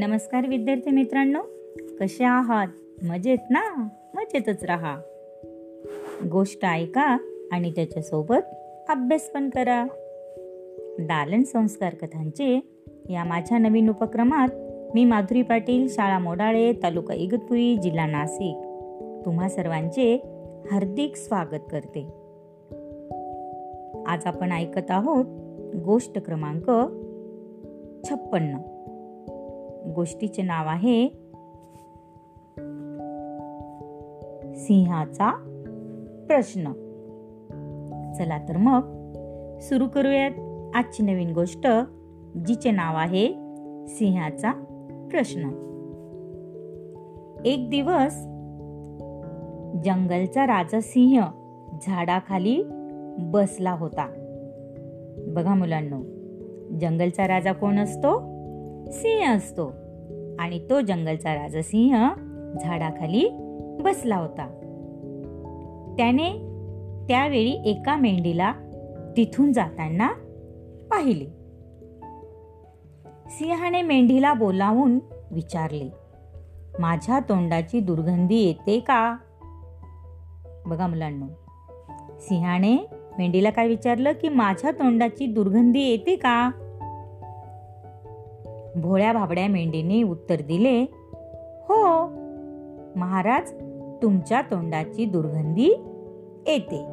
नमस्कार विद्यार्थी मित्रांनो. कसे आहात? मजेत ना? मजेतच राहा. गोष्ट ऐका आणि त्याच्यासोबत अभ्यास पण करा. दालन संस्कार कथांचे या माझ्या नवीन उपक्रमात मी माधुरी पाटील शाळा मोडाळे तालुका इगतपुरी जिल्हा नाशिक तुम्हा सर्वांचे हार्दिक स्वागत करते. आज आपण ऐकत आहोत गोष्ट क्रमांक छप्पन्न. गोष्टीचे नाव आहे सिंहाचा प्रश्न. चला तर मग सुरू करूयात आजची नवीन गोष्ट जिचे नाव आहे सिंहाचा प्रश्न. एक दिवस जंगलचा राजा सिंह झाडाखाली बसला होता. बघा मुलांनो जंगलचा राजा कोण असतो? सिंह असतो. आणि तो जंगलचा राजा सिंह झाडाखाली बसला होता. त्याने त्यावेळी एका मेंढीला तिथून जाताना पाहिले. सिंहाने मेंढीला बोलावून विचारले माझ्या तोंडाची दुर्गंधी येते का? बघा मुलांना सिंहाने मेंढीला काय विचारलं की माझ्या तोंडाची दुर्गंधी येते का? भोळ्या भाबड्या मेंढीने उत्तर दिले हो महाराज तुमच्या तोंडाची दुर्गंधी येते.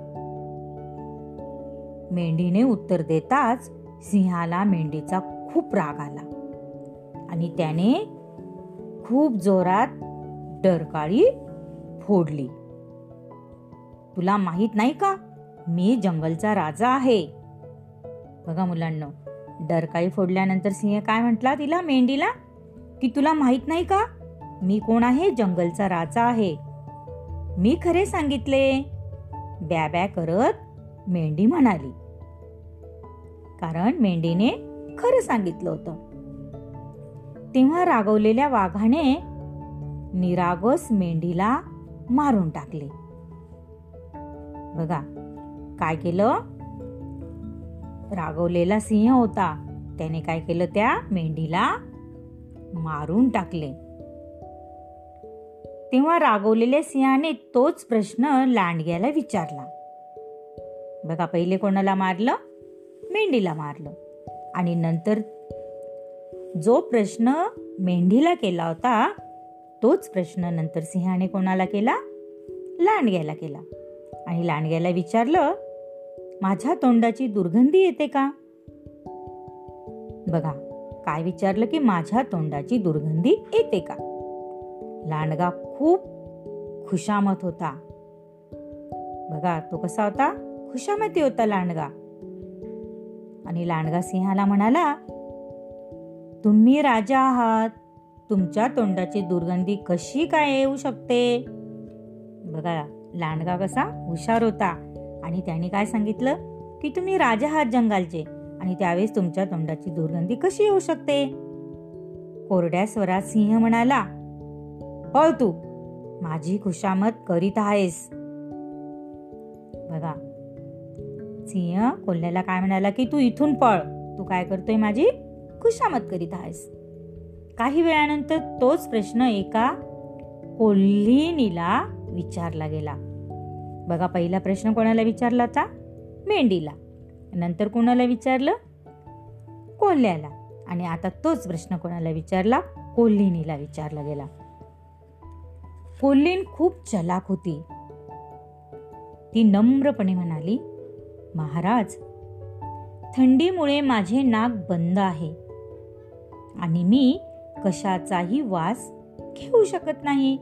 मेंढीने उत्तर देताच सिंहाला मेंढीचा खूप राग आला आणि त्याने खूप जोरात डरकाळी फोडली. तुला माहीत नाही का मी जंगलचा राजा आहे. बघा मुलांना डरकाळी फोडल्यानंतर सिंह काय म्हटला? तिला मेंढीला? की तुला माहीत नाही का? मी कोण आहे? जंगलचा राजा आहे. मी खरे सांगितले. ब्या ब्या करत मेंढी म्हणाली. कारण मेंढीने खरं सांगितलं होतं. तेव्हा रागवलेल्या वाघाने निरागस मेंढीला मारून टाकले. बघा काय केलं? रागवलेला सिंह होता. त्याने काय केलं त्या मेंढीला? मारून टाकले. तेव्हा रागवलेल्या सिंहाने तोच प्रश्न लांडग्याला विचारला. बघा पहिले कोणाला मारलं? मेंढीला मारलं. आणि नंतर जो प्रश्न मेंढीला केला होता तोच प्रश्न नंतर सिंहाने कोणाला केला? लांडग्याला केला. आणि लांडग्याला विचारलं माझ्या तोंडाची दुर्गंधी येते का? बघा काय विचारलं की माझ्या तोंडाची दुर्गंधी येते का? लांडगा खूप खुशामत होता. बघा तो कसा होता? खुशामती होता लांडगा. आणि लांडगा सिंहाला म्हणाला तुम्ही राजा आहात. तुमच्या तोंडाची दुर्गंधी कशी काय येऊ शकते? बघा लांडगा कसा हुशार होता. आणि त्याने काय सांगितलं? की तुम्ही राजा आहात जंगालचे आणि त्यावेळेस तुमच्या तोंडाची दुर्गंधी कशी येऊ शकते? कोरड्या स्वरात सिंह म्हणाला पळ तू माझी खुशामत करीत आहेस. बघा सिंह कोल्ह्याला काय म्हणाला की तू इथून पळ तू काय करतोय माझी? खुशामत करीत आहेस. काही वेळानंतर तोच प्रश्न एका कोल्हिनीला विचारला गेला. बघा पहिला प्रश्न कोणाला विचारला होता? मेंढीला. नंतर कोणाला विचारलं? कोल्ह्याला. आणि आता तोच प्रश्न कोणाला विचारला? कोल्हिनीला विचारला गेला. कोल्हीण खूप चलाक होती. ती नम्रपणे म्हणाली महाराज थंडीमुळे माझे नाक बंद आहे आणि मी कशाचाही वास घेऊ शकत नाही.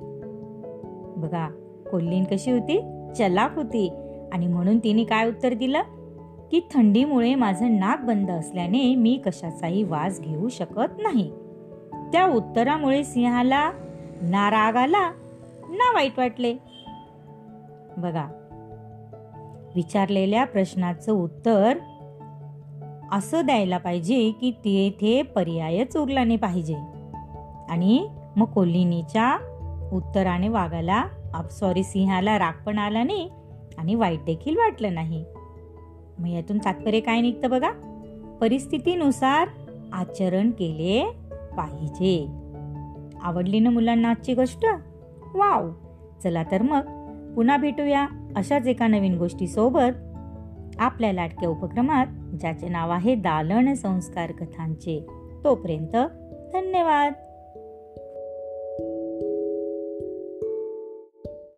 बघा कोल्हीण कशी होती? चलाक होती. आणि म्हणून तिने काय उत्तर दिलं? की थंडीमुळे माझं नाक बंद असल्याने मी कशाचाही वास घेऊ शकत नाही. त्या उत्तरामुळे सिंहाला ना राग आला. ना वाईट वाटले. बघा विचारलेल्या प्रश्नाचं उत्तर असं द्यायला पाहिजे की तेथे पर्यायच उरला नाही पाहिजे. आणि मग कोल्हिनीच्या उत्तराने आप सॉरी सिंहाला राग पण आला नाही आणि वाईट देखील वाटलं नाही. मग यातून तात्पर्य काय निघतं बघा? परिस्थितीनुसार आचरण केले पाहिजे. आवडली ना मुलांना आजची गोष्ट? वाव! चला तर मग पुन्हा भेटूया अशाच एका नवीन गोष्टीसोबत. आपल्या लाटक्या उपक्रमात ज्याचे नाव आहे दालन संस्कार कथांचे. तोपर्यंत धन्यवाद!